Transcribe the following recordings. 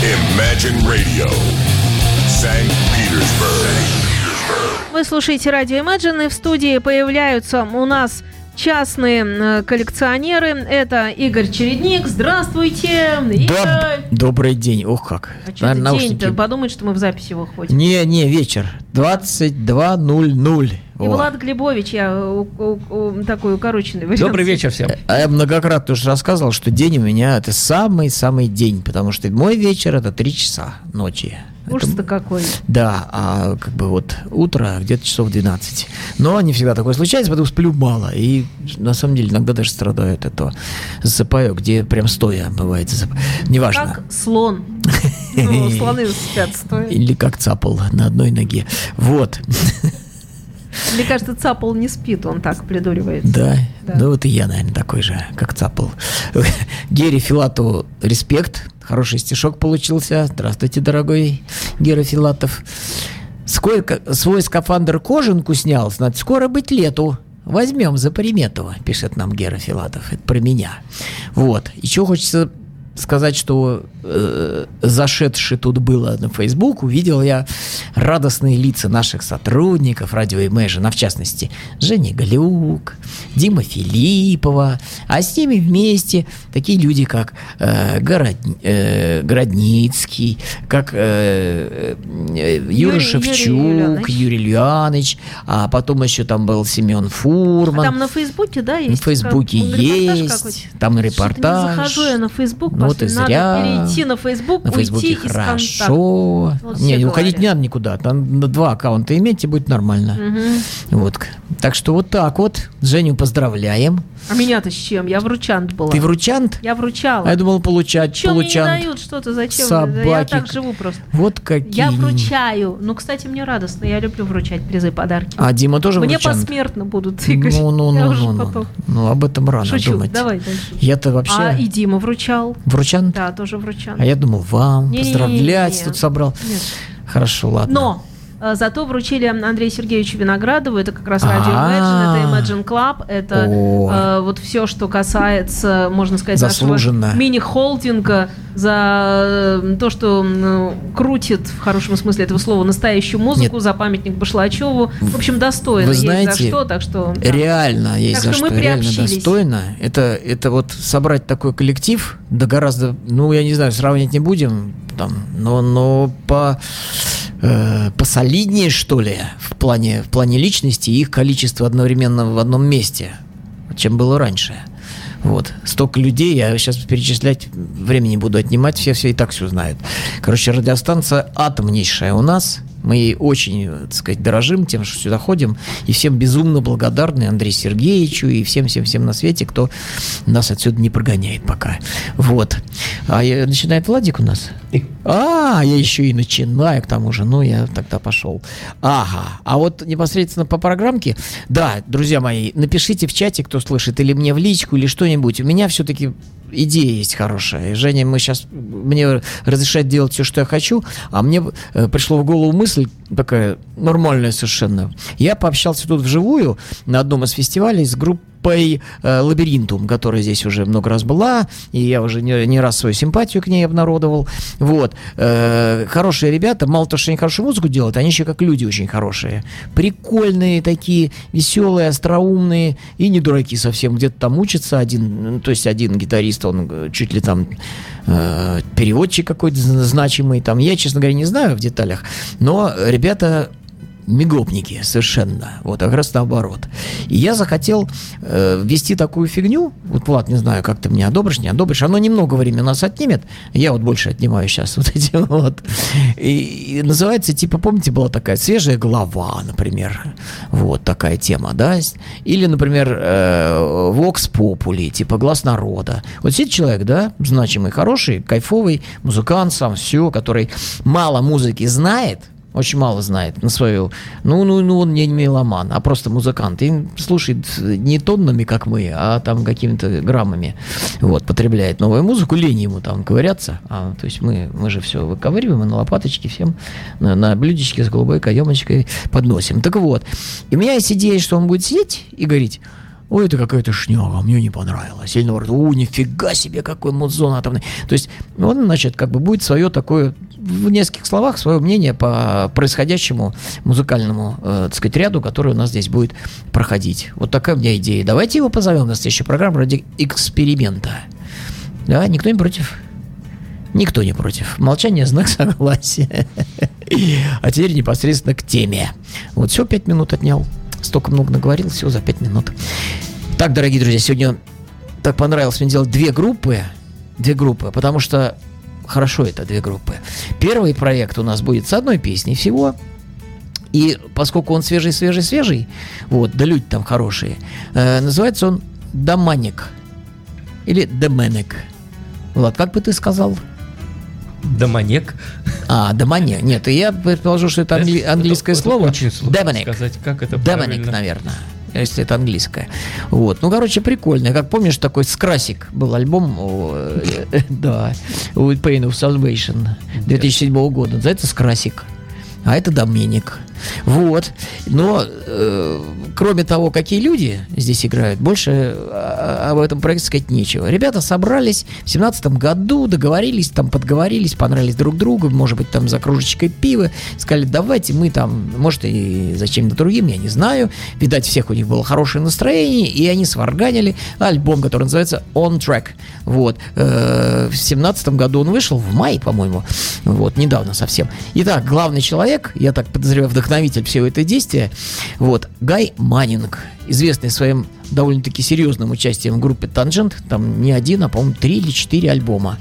Imagine Radio, St. Petersburg. Вы слушаете радио Imagine, и в студии появляются у нас частные э, коллекционеры. Это Игорь Чередник. Здравствуйте, Игорь. Добрый день. Ох, как. А что это день-то? Подумает, что мы в записи выходим. Не, не, вечер. 22.00. И О. Влад Глебович, я у, у, у, такой укороченный вариант. Добрый вечер всем. А я многократно уже рассказывал, что день у меня это самый-самый день, потому что мой вечер это 3 часа ночи. Ужас-то какой. Да, а как бы вот утро где-то часов 12. Но не всегда такое случается, потому что сплю мало. И на самом деле иногда даже страдаю от этого. Засыпаю, где прям стоя бывает засыпаю. Неважно. Как слон. Ну, слоны спят стоя. Или как цапал на одной ноге. Вот. Мне кажется, Цапл не спит, он так придуривается. Да? да. Ну вот и я, наверное, такой же, как Цапл. Гере Филату респект. Хороший стишок получился. Здравствуйте, дорогой Гера Филатов. Сколько свой скафандр кожанку снял, значит, скоро быть лету. Возьмем за примету, пишет нам Гера Филатов. Это про меня. Вот. Еще хочется сказать, что э, зашедший тут было на Facebook, увидел я радостные лица наших сотрудников радио Imagine, а в частности Женя Галюк, Дима Филиппова, а с ними вместе такие люди, как э, Город, э, Городницкий, как э, э, Юра Юрий, Шевчук, Юрий Ильянович, а потом еще там был Семен Фурман. А там на Фейсбуке, да, есть? На Фейсбуке есть, там репортаж. Не захожу я на Фейсбук, вот и зря. Надо перейти на Facebook, на Фейсбуке уйти хорошо. из вот не, не уходить не надо никуда. Там два аккаунта иметь, и будет нормально. Угу. Вот. Так что вот так вот. Женю поздравляем. А меня-то с чем? Я вручант была. Ты вручант? Я вручала. А я думал получать. Чем получант. мне не дают что-то? Зачем? Собаки. Я так живу просто. Вот какие. Я вручаю. Ну, кстати, мне радостно. Я люблю вручать призы, подарки. А Дима тоже мне вручант? Мне посмертно будут тыкать. Ну, ну, ну, ну, ну. Ну, об этом рано Шучу. думать. Давай дальше. Я-то вообще... А и Дима вручал. Вручант? Да, тоже вручант. А я думал, вам не, поздравлять не, не, не. тут собрал. Нет. Хорошо, ладно. Но зато вручили Андрею Сергеевичу Виноградову, это как раз радио Imagine, это Imagine Club, это э, вот все, что касается, можно сказать, нашего мини-холдинга за э, то, что крутит, в хорошем смысле этого слова, настоящую музыку, за памятник Башлачеву. В общем, достойно есть за что, так что... Реально есть за что, реально достойно. Это, это вот собрать такой коллектив, да гораздо, ну, я не знаю, сравнивать не будем, там, но, но по э, посолиднее, что ли, в плане, в плане личности и их количество одновременно в одном месте, чем было раньше. Вот. Столько людей, я сейчас перечислять времени буду отнимать, все все и так все знают. Короче, радиостанция атомнейшая у нас. Мы очень, так сказать, дорожим тем, что сюда ходим. И всем безумно благодарны Андрею Сергеевичу и всем-всем-всем на свете, кто нас отсюда не прогоняет пока. Вот. А я, начинает Владик у нас? А, я еще и начинаю к тому же. Ну, я тогда пошел. Ага. А вот непосредственно по программке, да, друзья мои, напишите в чате, кто слышит, или мне в личку, или что-нибудь. У меня все-таки идея есть хорошая. Женя, мы сейчас мне разрешает делать все, что я хочу, а мне э, пришло в голову мысль такая нормальная совершенно. Я пообщался тут вживую на одном из фестивалей с группой э, Лабиринтум, которая здесь уже много раз была, и я уже не, не раз свою симпатию к ней обнародовал. Вот. Э, хорошие ребята, мало того, что они хорошую музыку делают, они еще как люди очень хорошие. Прикольные такие, веселые, остроумные, и не дураки совсем. Где-то там учатся один, ну, то есть один гитарист, он э, чуть ли там э, переводчик какой-то значимый, там, я, честно говоря, не знаю в деталях, но ребята мигопники совершенно, вот, а как раз наоборот. И я захотел э, ввести такую фигню, вот, Влад, не знаю, как ты мне одобришь, не одобришь, оно немного времени у нас отнимет, я вот больше отнимаю сейчас вот эти вот. И, и называется, типа, помните, была такая свежая голова, например, вот такая тема, да, или, например, э, Vox Populi, типа, глаз народа. Вот сидит человек, да, значимый, хороший, кайфовый, музыкант сам, все, который мало музыки знает, очень мало знает на свою. Ну, ну, ну, он не меломан, а просто музыкант. И слушает не тоннами, как мы, а там какими-то граммами. Вот, потребляет новую музыку, лень ему там ковыряться. А, то есть мы, мы же все выковыриваем и на лопаточке всем на, на блюдечке с голубой каемочкой подносим. Так вот, и у меня есть идея, что он будет сидеть и говорить, ой, это какая-то шняга, мне не понравилось. Или наоборот, о, нифига себе, какой музон атомный. То есть он, значит, как бы будет свое такое, в нескольких словах, свое мнение по происходящему музыкальному, э, так сказать, ряду, который у нас здесь будет проходить. Вот такая у меня идея. Давайте его позовем на следующую программу ради эксперимента. Да, никто не против? Никто не против. Молчание – знак согласия. А теперь непосредственно к теме. Вот все, пять минут отнял. Столько много наговорил, все за пять минут. Так, дорогие друзья, сегодня так понравилось мне делать две группы. Две группы, потому что хорошо это две группы. Первый проект у нас будет с одной песней всего. И поскольку он свежий-свежий-свежий, вот, да люди там хорошие, э, называется он «Доманик» или «Деменик». Влад, как бы ты сказал? Домонек. А, домонек. Нет, я предположу, что это англи- английское это слово. Очень сложно Демоник. сказать, как это Демоник, наверное. Если это английское. Вот. Ну, короче, прикольно. Как помнишь, такой Скрасик был альбом, э, да, у Pain of Salvation 2007 года. Называется Скрасик. А это Доменик. Вот. Но э, кроме того, какие люди здесь играют, больше а, об этом проекте сказать нечего. Ребята собрались в семнадцатом году, договорились, там подговорились, понравились друг другу, может быть, там за кружечкой пива, сказали, давайте мы там, может, и за чем-то другим, я не знаю. Видать, всех у них было хорошее настроение, и они сварганили альбом, который называется On Track. Вот. Э, в семнадцатом году он вышел, в мае, по-моему, вот, недавно совсем. Итак, главный человек, я так подозреваю, вдохновитель всего этого действия, вот, Гай Маннинг, известный своим довольно-таки серьезным участием в группе Tangent, там не один, а, по-моему, три или четыре альбома.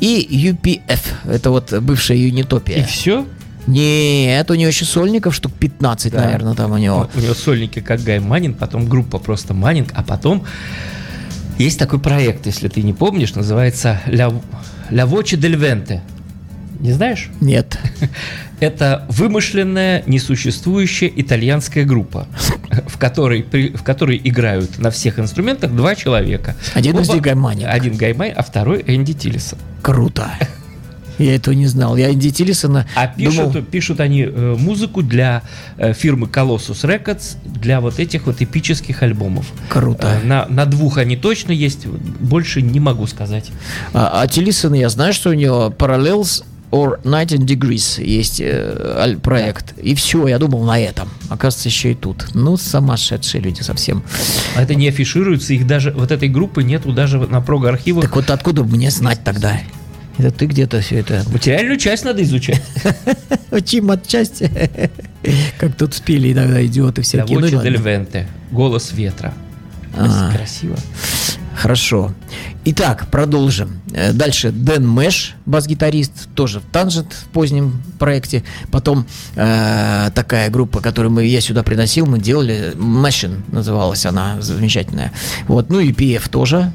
И UPF, это вот бывшая Юнитопия. И все? Нет, у него еще сольников штук 15, Да. наверное, там у него. У него сольники как Гай Маннинг, потом группа просто Маннинг, а потом есть такой проект, если ты не помнишь, называется «Ля, Ля Voce del Vente». Не знаешь? Нет. Это вымышленная, несуществующая итальянская группа, в которой, при- в которой играют на всех инструментах два человека. Один из Оба- них Гай Маннинг. Один Гай Май, а второй Энди Тиллисон. Круто. Я этого не знал. Я Инди Тиллисона А пишут, думал... пишут они э, музыку для э, фирмы Colossus Records, для вот этих вот эпических альбомов. Круто. Э, на, на двух они точно есть, больше не могу сказать. А, а Тиллисон, я знаю, что у него Parallels or 19 Degrees есть э, проект. И все, я думал на этом. Оказывается, еще и тут. Ну, сумасшедшие люди совсем. А это не афишируется, их даже, вот этой группы нету даже на прого-архивах. Так вот откуда мне знать тогда? Это ты где-то все это... Материальную часть надо изучать. Учим отчасти. Как тут спели иногда идиоты всякие. Ну, Voce del Vente. Голос ветра. А. Красиво. Хорошо. Итак, продолжим. Э, Дальше Дэн Мэш, бас-гитарист, тоже в Tangent в позднем проекте. Потом э, такая группа, которую мы, я сюда приносил, мы делали, Maschine называлась она, замечательная. Вот, ну и PF тоже.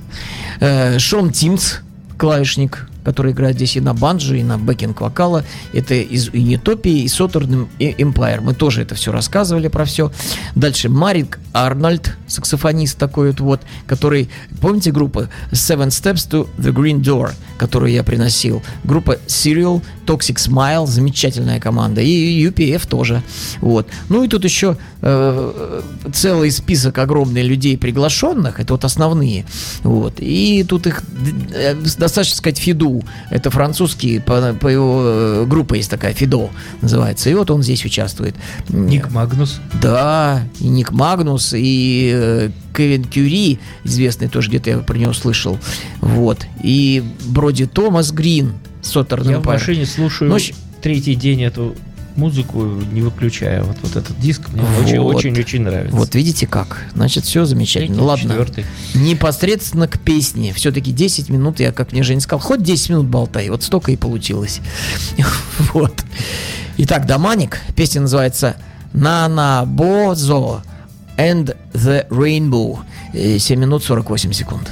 Э, Шон Тиммс, клавишник, который играет здесь и на банджо, и на backing вокалах. Это из Юнитопии и Southern Empire. Мы тоже это все рассказывали про все. Дальше Марик Арнольд, саксофонист такой вот, вот, который, помните группа Seven Steps to the Green Door, которую я приносил? Группа Serial, Toxic Smile, замечательная команда, и UPF тоже. Вот. Ну и тут еще э, целый список огромный людей приглашенных, это вот основные. Вот. И тут их э, достаточно сказать Фиду, это французский, по, по его э, группа есть такая, Фидо называется, и вот он здесь участвует. Ник Магнус. Да, и Ник Магнус, и э, Кевин Кюри, известный тоже, где-то я про него слышал. Вот. И Броди Томас Грин, Сотерн Я в машине слушаю Ну, третий день эту музыку, не выключая вот, вот этот диск. Мне Вот. очень-очень-очень нравится. Вот видите как. Значит, все замечательно. Третий, Ладно. четвертый. Непосредственно к песне. Все-таки 10 минут, я, как мне Женя сказал, хоть 10 минут болтай. Вот столько и получилось. Вот. Итак, Доманик. Песня называется Нана Бозо and the Rainbow. Э, 7 минут 48 секунд.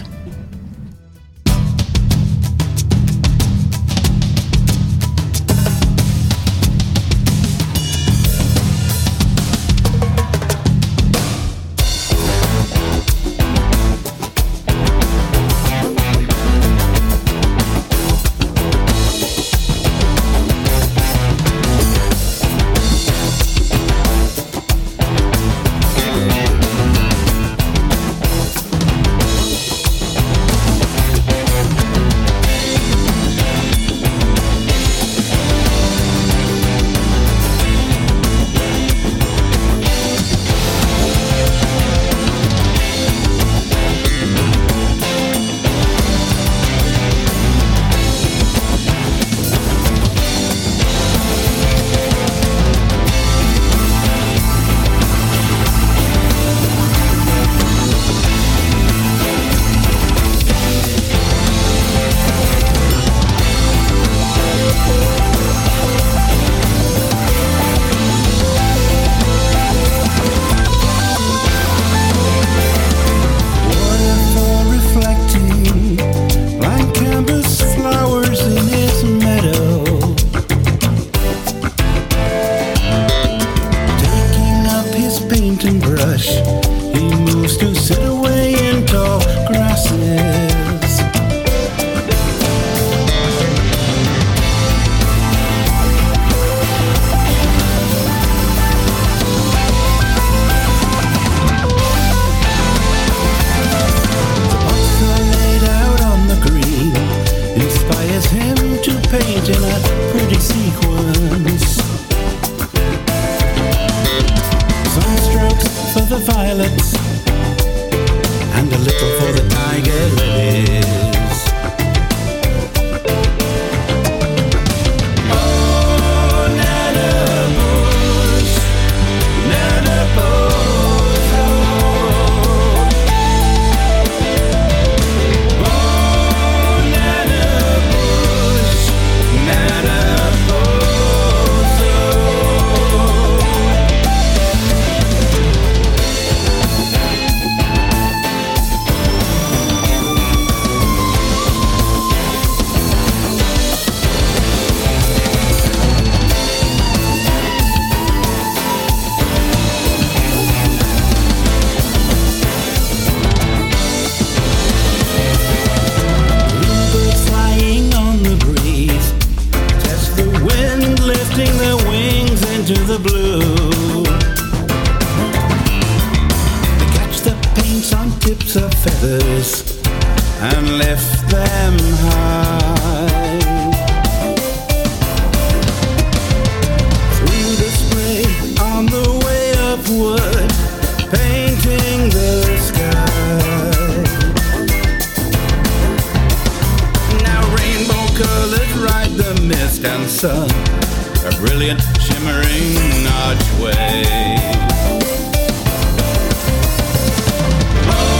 beside the mist and sun, a brilliant shimmering archway. Oh.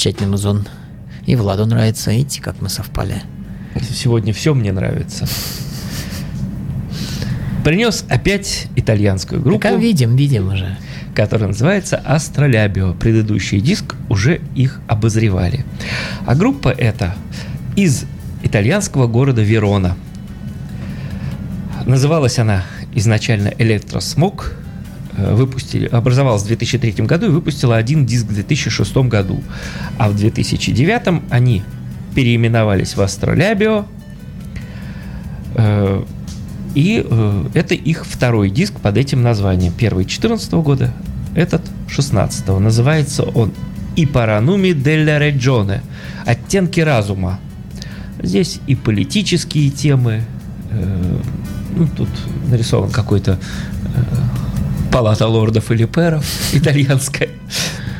Замечательный музон. И Владу нравится. Видите, как мы совпали. Сегодня все мне нравится. Принес опять итальянскую группу, Пока видим, видим уже. которая называется Астролябио. Предыдущий диск уже их обозревали. А группа эта из итальянского города Верона. Называлась она изначально Электросмог. Э, Выпустили, образовалась в 2003 году и выпустила один диск в 2006 году. А в 2009 они переименовались в Астролябио. Э, И э, это их второй диск под этим названием. Первый 2014 года, этот 16 Называется он «И парануми делла regione» – «Оттенки разума». Здесь и политические темы, ну, тут нарисован какой-то палата лордов или пэров итальянская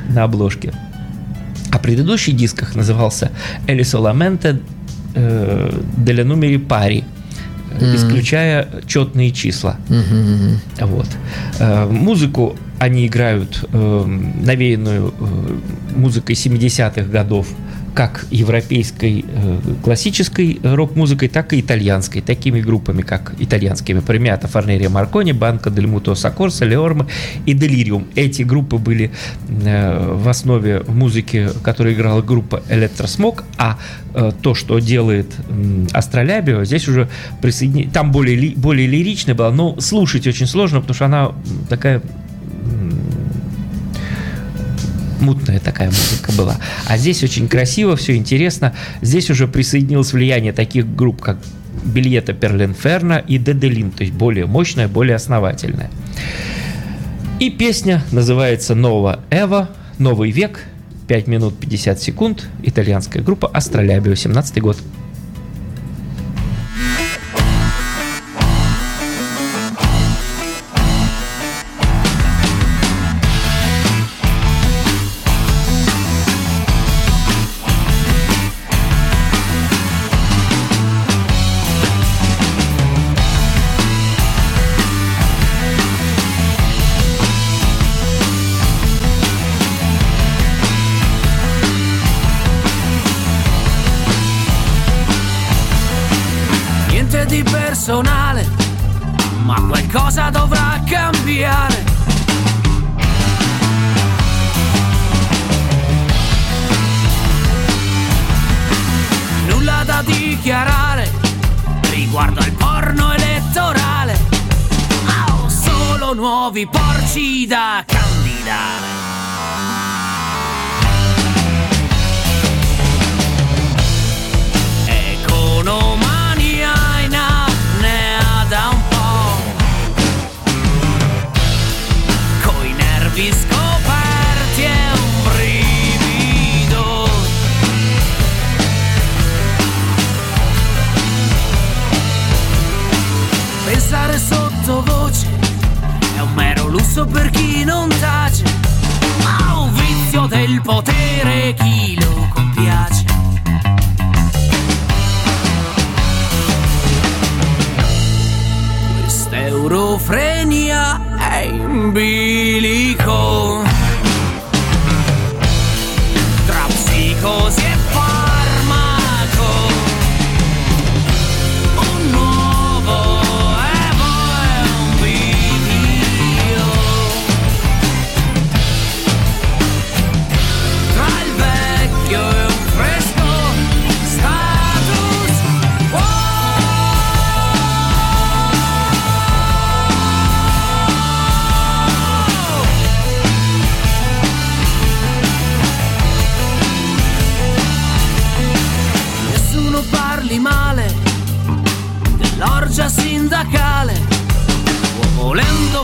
на обложке. А предыдущий диск их назывался «El solamente э, delle numeri pari», э, исключая четные числа. Вот. Э, Музыку они играют э, навеянную э, музыкой 70-х годов, как европейской э, классической рок-музыкой, так и итальянской, такими группами, как итальянскими Премиата, Фарнерия Маркони, Банка Дель Муто Сокорса, Леорма и Делириум. Эти группы были э, в основе музыки, которую играла группа Электросмог, а э, то, что делает Астролябио, здесь уже присоедини... Там более, более лиричная была, но слушать очень сложно, потому что она такая мутная такая музыка была. А здесь очень красиво, все интересно. Здесь уже присоединилось влияние таких групп, как Бильета Перленферна и Деделин, то есть более мощная, более основательная. И песня называется «Нова Эва», «Новый век», 5 минут 50 секунд, итальянская группа «Астролябио», 17 год. Al porno elettorale. Ho solo nuovi porci da candidare. Economania in apnea da un lusso per chi non tace. Ma un vizio del potere chi lo compiace? Quest'eurofrenia è in bilico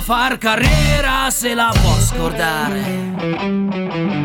far carriera se la può scordare.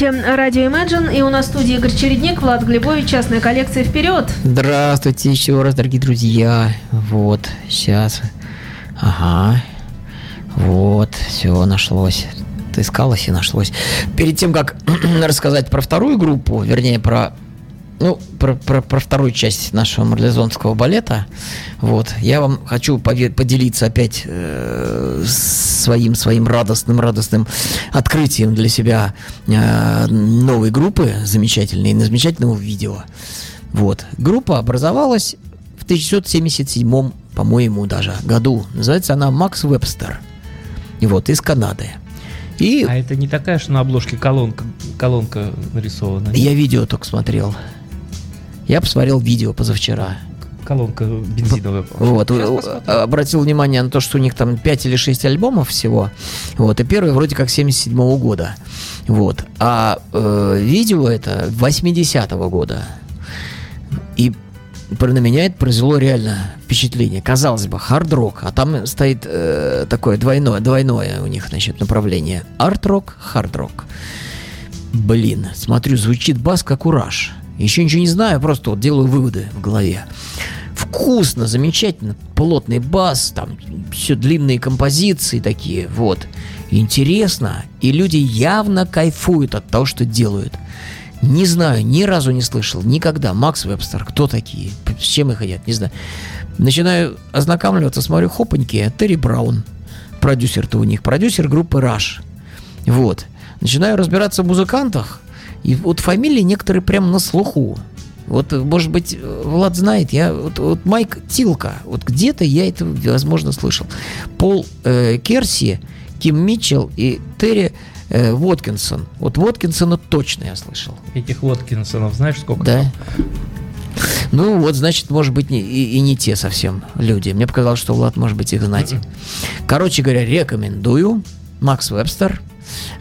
Слушаете радио Imagine, и у нас в студии Игорь Чередник, Влад Глебович, частная коллекция «Вперед». Здравствуйте еще раз, дорогие друзья. Вот, сейчас. Ага. Вот, все нашлось. Ты искалось и нашлось. Перед тем, как рассказать про вторую группу, вернее, про ну, про, про, про вторую часть нашего марлезонского балета, вот, я вам хочу поделиться опять э, своим, своим радостным, радостным открытием для себя э, новой группы замечательной, замечательного видео. Вот. Группа образовалась в 1977, по-моему, даже году. Называется она Макс Вебстер. И вот, из Канады. И А это не такая, что на обложке колонка, колонка нарисована. я видео только смотрел. Я посмотрел видео позавчера. Колонка бензиновая. Вот, э, посмотрим. обратил внимание на то, что у них там 5 или 6 альбомов всего. Вот, и первый вроде как 77 года. Вот. А э, видео это 80-го года. И на меня это произвело реально впечатление. Казалось бы, хард-рок, а там стоит э, такое двойное, двойное у них, значит, направление. Арт-рок, хард-рок. Блин, смотрю, звучит бас как ураж. Еще ничего не знаю, просто вот делаю выводы в голове. Вкусно, замечательно, плотный бас, там все длинные композиции такие, вот. Интересно, и люди явно кайфуют от того, что делают. Не знаю, ни разу не слышал, никогда. Макс Вебстер, кто такие, с чем их едят, не знаю. Начинаю ознакомливаться, смотрю, хопаньки, Терри Браун, продюсер-то у них, продюсер группы Rush. Вот. Начинаю разбираться в музыкантах, и вот фамилии некоторые прям на слуху. Вот, может быть, Влад знает, я вот, вот Майк Тилка, вот где-то я это, возможно, слышал. Пол э, Керси, Ким Митчелл и Терри э, Воткинсон. Вот Воткинсона точно я слышал. Этих Воткинсонов знаешь сколько? Да. Ну, вот, значит, может быть, не- и, и не те совсем люди. Мне показалось, что Влад, может быть, их знать. Короче говоря, рекомендую. Макс Вебстер.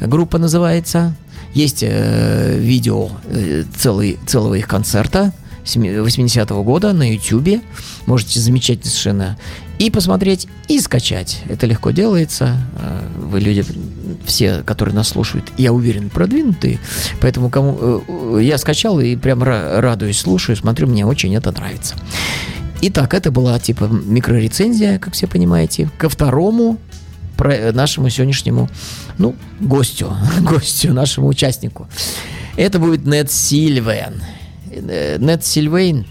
Группа называется. Есть э, видео э, целый, целого их концерта семи- 80-го года на Ютубе. Можете замечательно совершенно и посмотреть, и скачать. Это легко делается. Э, Вы люди, все, которые нас слушают, я уверен, продвинутые. Поэтому кому э, я скачал и прям ра- радуюсь, слушаю, смотрю, мне очень это нравится. Итак, это была типа микрорецензия, как все понимаете. Ко второму про- нашему сегодняшнему, ну, гостю, гостю, нашему участнику. Это будет Нед Сильвейн. Э, Нед Сильвейн,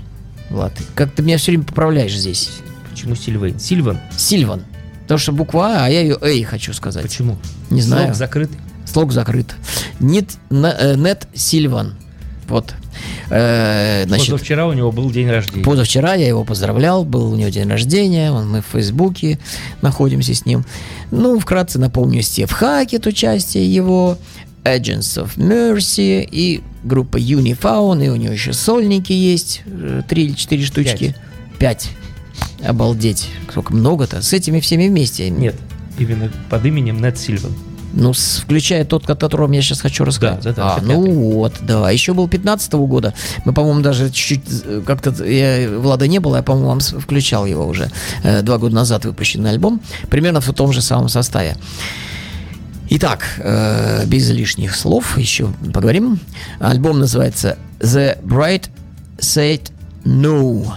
Влад, как ты меня все время поправляешь здесь. Почему Сильвейн? Сильван? Сильван. Потому что буква А, а я ее Эй хочу сказать. Почему? Не знаю. Слог закрыт. Слог закрыт. Нет, на- э, Сильван. Вот. Э, Значит, Позавчера у него был день рождения. Позавчера я его поздравлял, был у него день рождения, он, мы в Фейсбуке находимся с ним. Ну, вкратце напомню, Стив Хакет, участие его, Agents of Mercy и группа Unifaun, и у него еще сольники есть, э, три или четыре штучки. Пять. Обалдеть. Сколько много-то. С этими всеми вместе. Нет, именно под именем Нед Сильван. Ну, с- включая тот, о котором я сейчас хочу рассказать. Да, да, да, а, ну пятый. вот, да. Еще был 15 года. Мы, по-моему, даже чуть-чуть э, как-то... Я, Влада не было, я, по-моему, вам включал его уже. э, два года назад выпущенный альбом. Примерно в том же самом составе. Итак, э, без лишних слов еще поговорим. Альбом называется The Bride Said No.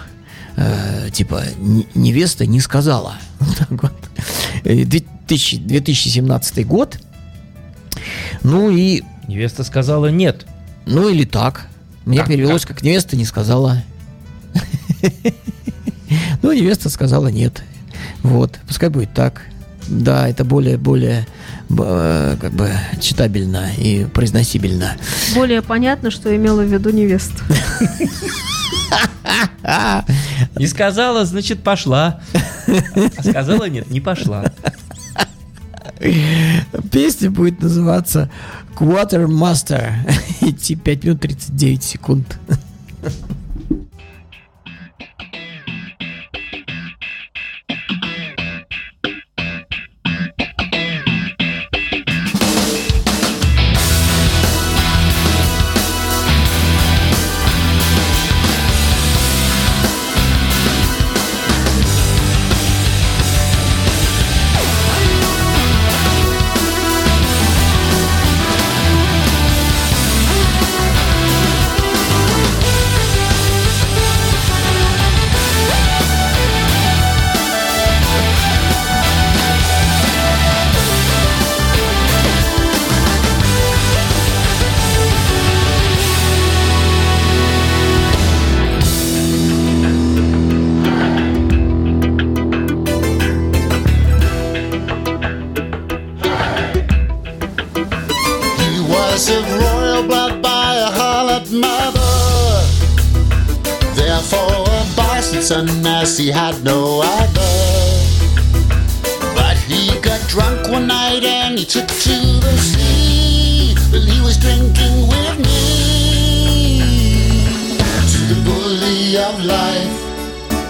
Э, типа «Н- невеста не сказала. Вот так вот. Э, 2000 2017 год. Ну и, Невеста сказала нет. ну или так. Мне Как- перевелось, как невеста не сказала. Ну, невеста сказала нет. Вот, пускай будет так. Да, это более, более, э, как бы, читабельно и произносибельно. Более понятно, что имела в виду невеста. Не сказала, значит, пошла. А сказала нет, не пошла. Песня будет называться Quartermaster. Идти 5 минут 39 секунд.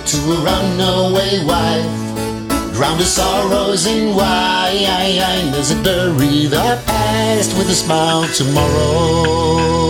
To a runaway wife. Drown his sorrows in wine as it bury the past with a smile tomorrow.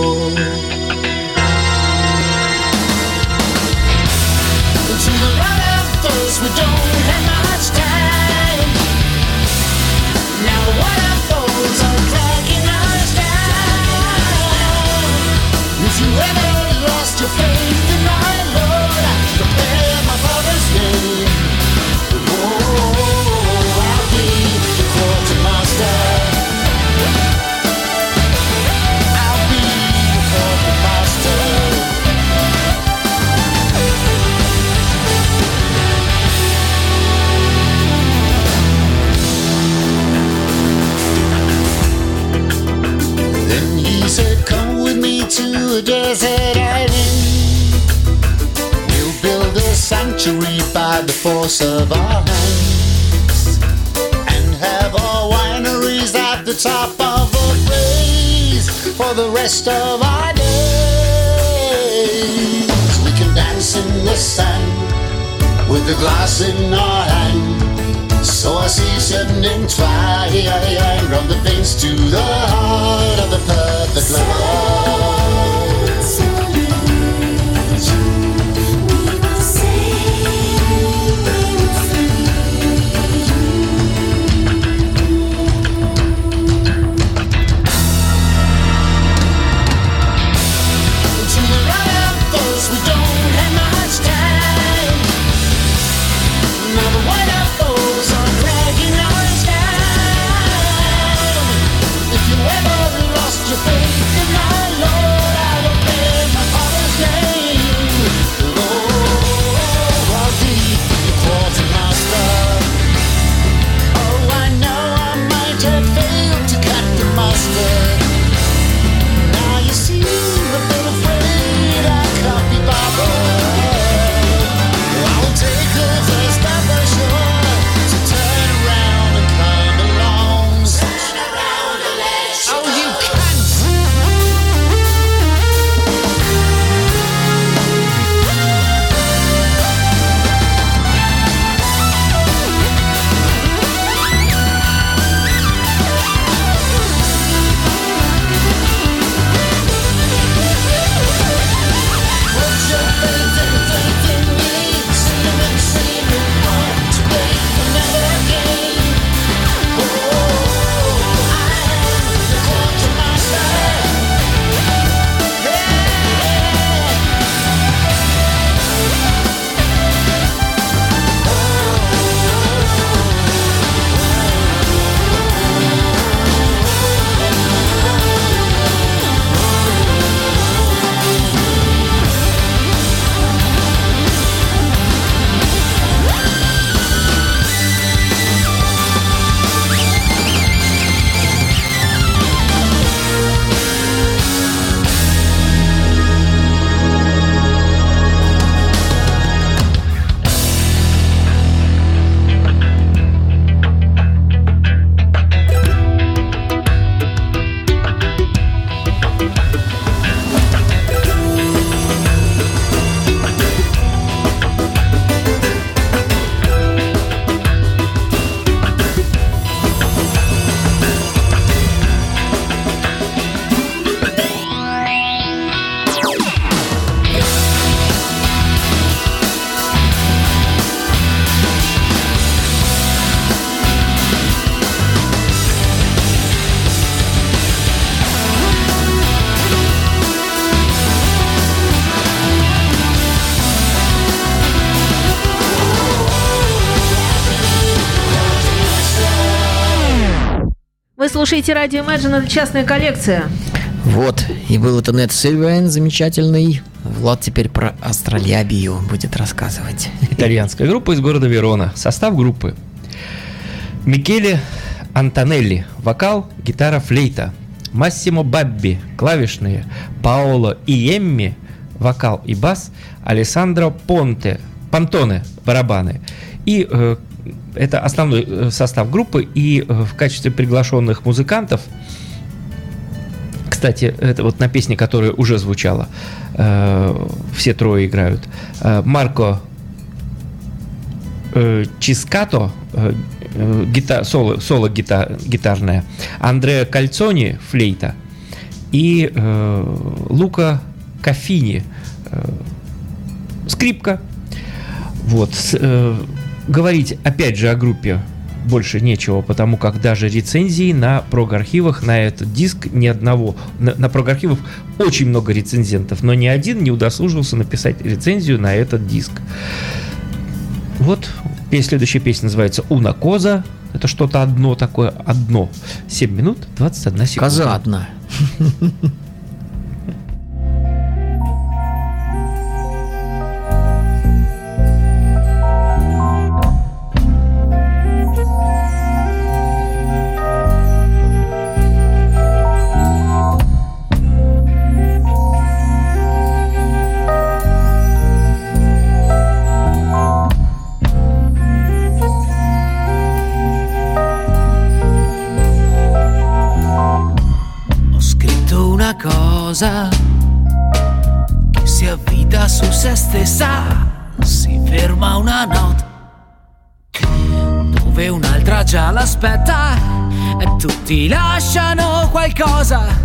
Force of our hands. And have our wineries at the top of the place for the rest of our days. We can dance in the sand with the glass in our hand. So I see seven entwined from the veins to the heart of the perfect love. Слушаете радио Imagine, это частная коллекция. Вот, и был это Нед Сильвейн замечательный. Влад теперь про астролябию будет рассказывать. Итальянская группа из города Верона. Состав группы. Микеле Антонелли. Вокал, гитара, флейта. Массимо Бабби. Клавишные. Паоло Иемми. Вокал и бас. Алессандро Понте. Пантоне. Барабаны. И э, это основной э, состав группы. И э, в качестве приглашенных музыкантов кстати, это вот на песне, которая уже звучала, э, все трое играют. Э, Марко э, Чискато, э, э, гита, соло, соло гита, гитарная, Андреа Кальцони, флейта, и э, Лука Кафини, э, скрипка. Вот. с- э, говорить опять же о группе больше нечего, потому как даже рецензии на прог-архивах на этот диск ни одного. На, на прог-архивах очень много рецензентов, но ни один не удосужился написать рецензию на этот диск. Вот следующая песня называется «Уна Коза». Это что-то одно такое, одно. 7 минут 21 секунда. Коза одна. ti lasciano qualcosa.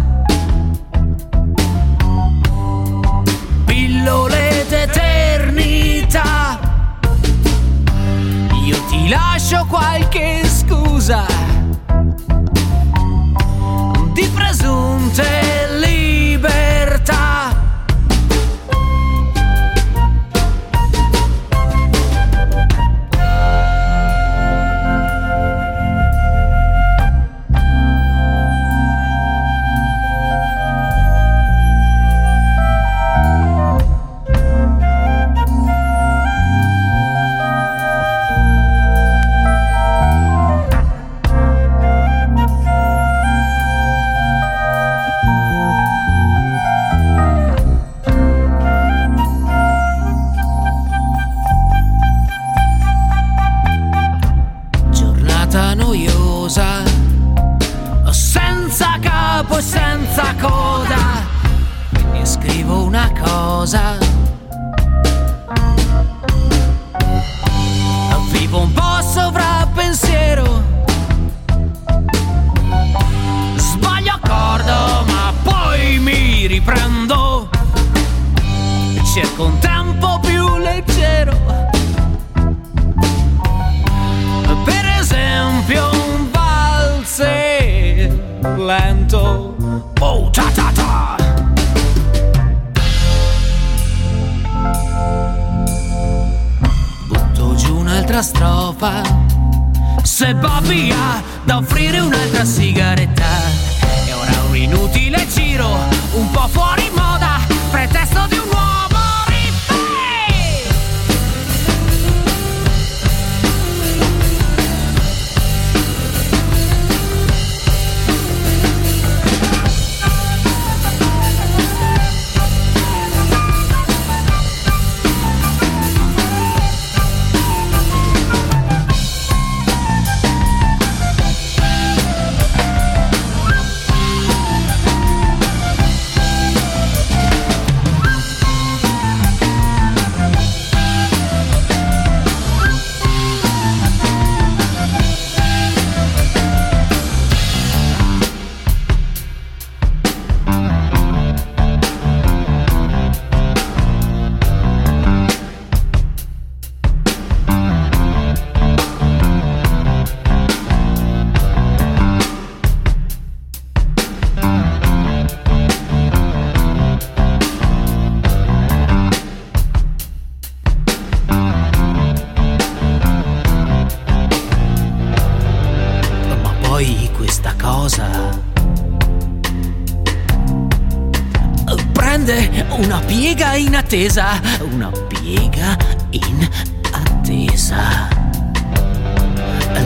Attesa, una piega in attesa.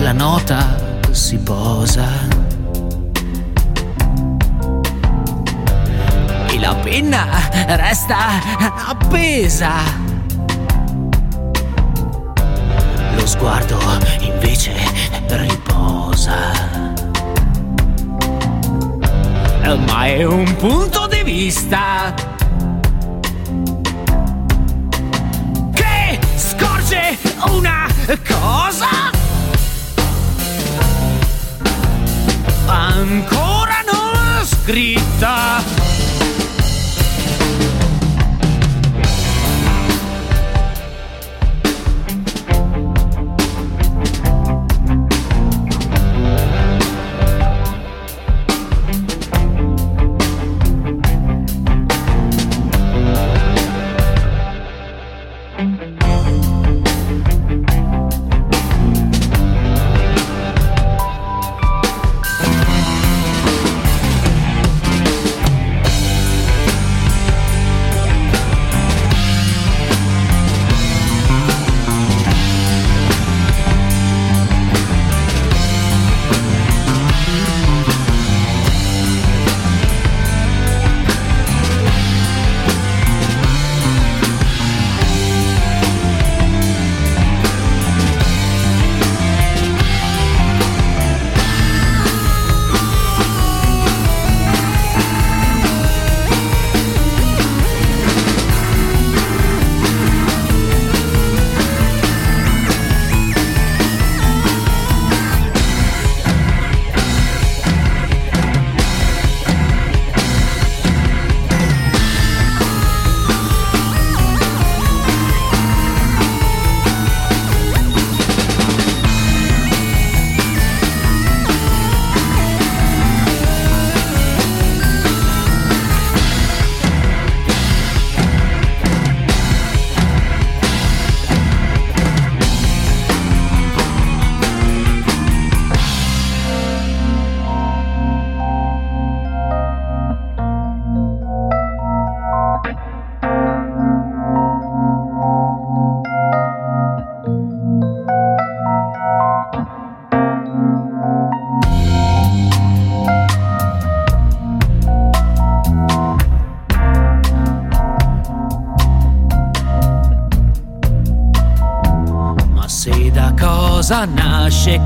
La nota si posa. E la penna resta appesa. Lo sguardo invece riposa. Ma è un punto di vista una cosa ancora non scritta.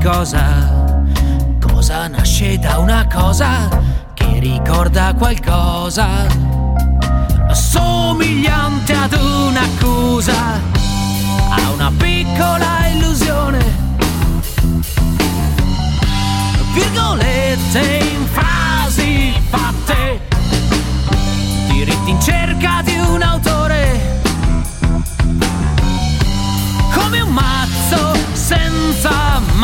Cosa?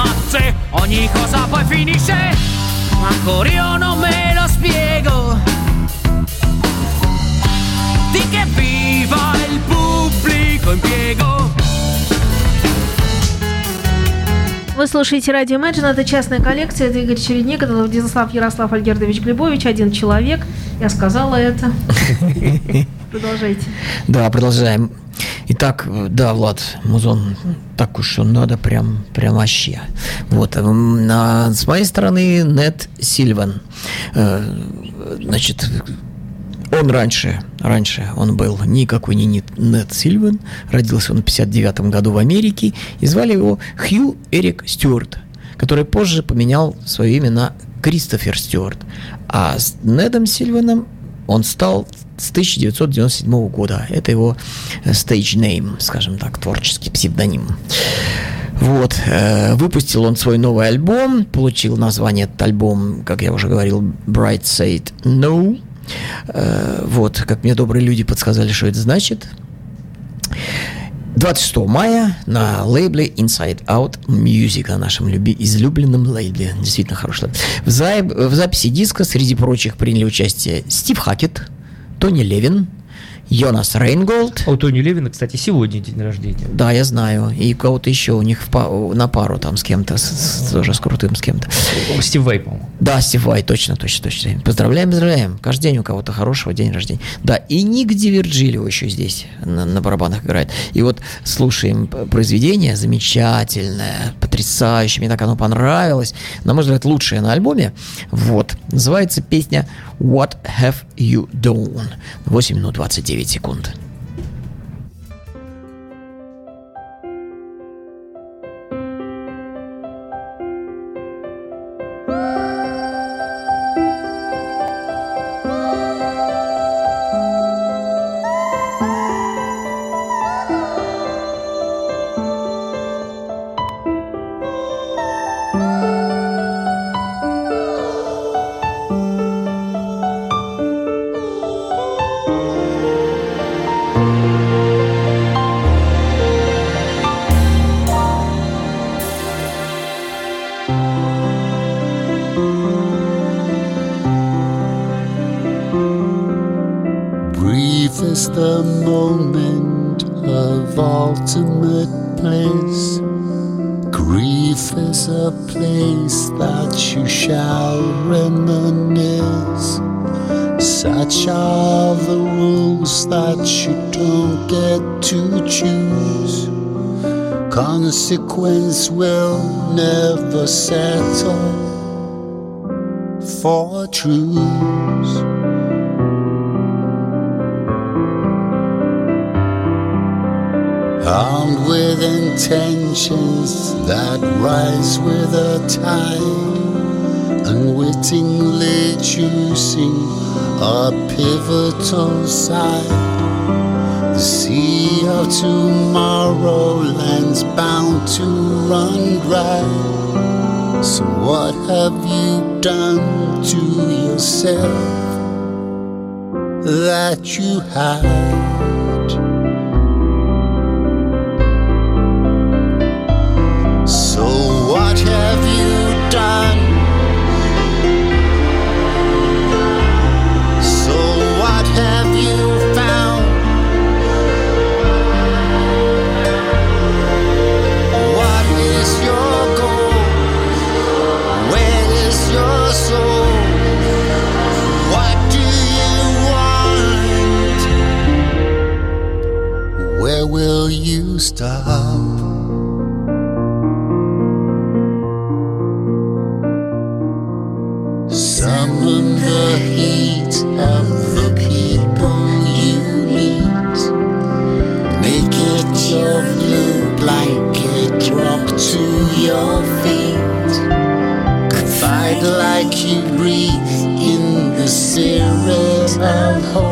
Mazze. Ogni cosa poi finisce, ma ancora io non me lo spiego. Di che viva il pubblico impiego. Вы слушаете радио Imagine, это частная коллекция, это Игорь Чередник, это Владислав Ярослав Альгердович Глебович, один человек. Я сказала это. Продолжайте. Да, продолжаем. Итак, да, Влад, музон, так уж он надо, прям, прям вообще. Вот, а с моей стороны, Нет Сильван. Э, Значит, он раньше, раньше он был никакой не Нет Сильван, родился он в 59 году в Америке, и звали его Хью Эрик Стюарт, который позже поменял свое имя на Кристофер Стюарт. А с Недом Сильваном он стал с 1997 года. Это его э, stage name, скажем так, творческий псевдоним. Вот, э, выпустил он свой новый альбом, получил название этот альбом, как я уже говорил, Bright Said No. Э, вот, как мне добрые люди подсказали, что это значит. 26 мая на лейбле Inside Out Music, на нашем люби- излюбленном лейбле. Действительно хороший. В, за- в записи диска среди прочих приняли участие Стив Хакет, Тони Левин, Йонас Рейнголд. А у Тони Левина, кстати, сегодня день рождения. Да, я знаю. И кого-то еще у них в па- на пару там с кем-то, с- с- тоже с крутым с кем-то. Стив Вай, по-моему. Да, Стив Вай, точно, точно, точно. Поздравляем, поздравляем. Каждый день у кого-то хорошего день рождения. Да, и Ник Диверджилио еще здесь на, на барабанах играет. И вот слушаем произведение замечательное, потрясающее. Мне так оно понравилось. На мой взгляд, лучшее на альбоме. Вот. Называется песня What Have You Done? 8 минут 29 секунд. That you hide? Stop? Summon the heat of the people you meet. Make it your blue blanket drop to your feet. Confide like you breathe in the spirit of hope.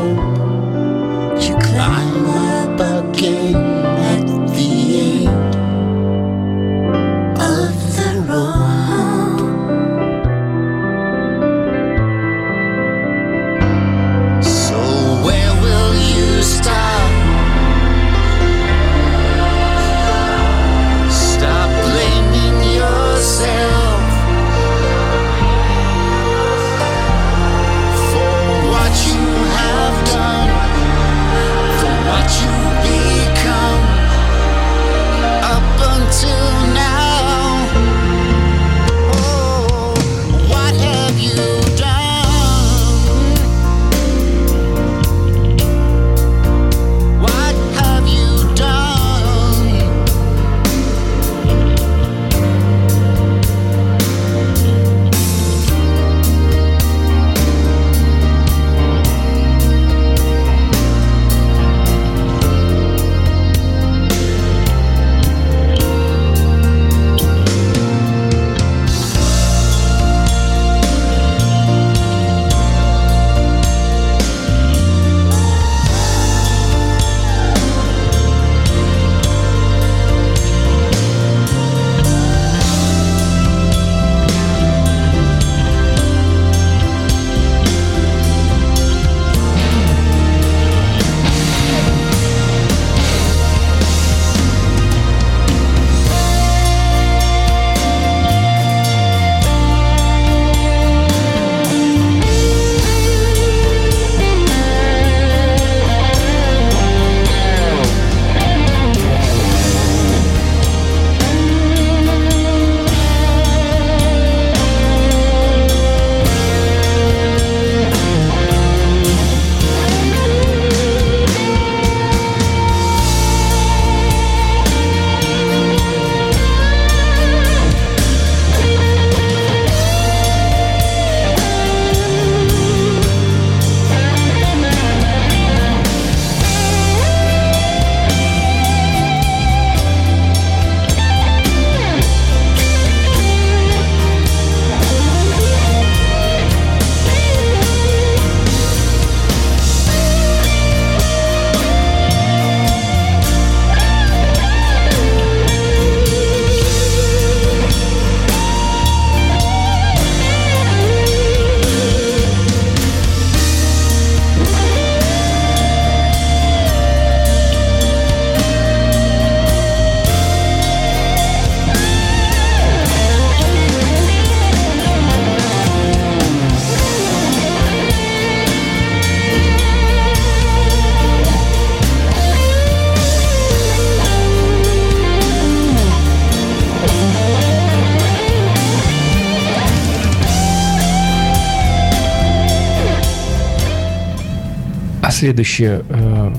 Следующее. Э,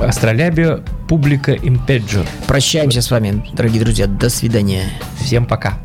Астролябия, публика Импеджер. Прощаемся с вами, дорогие друзья. До свидания. Всем пока.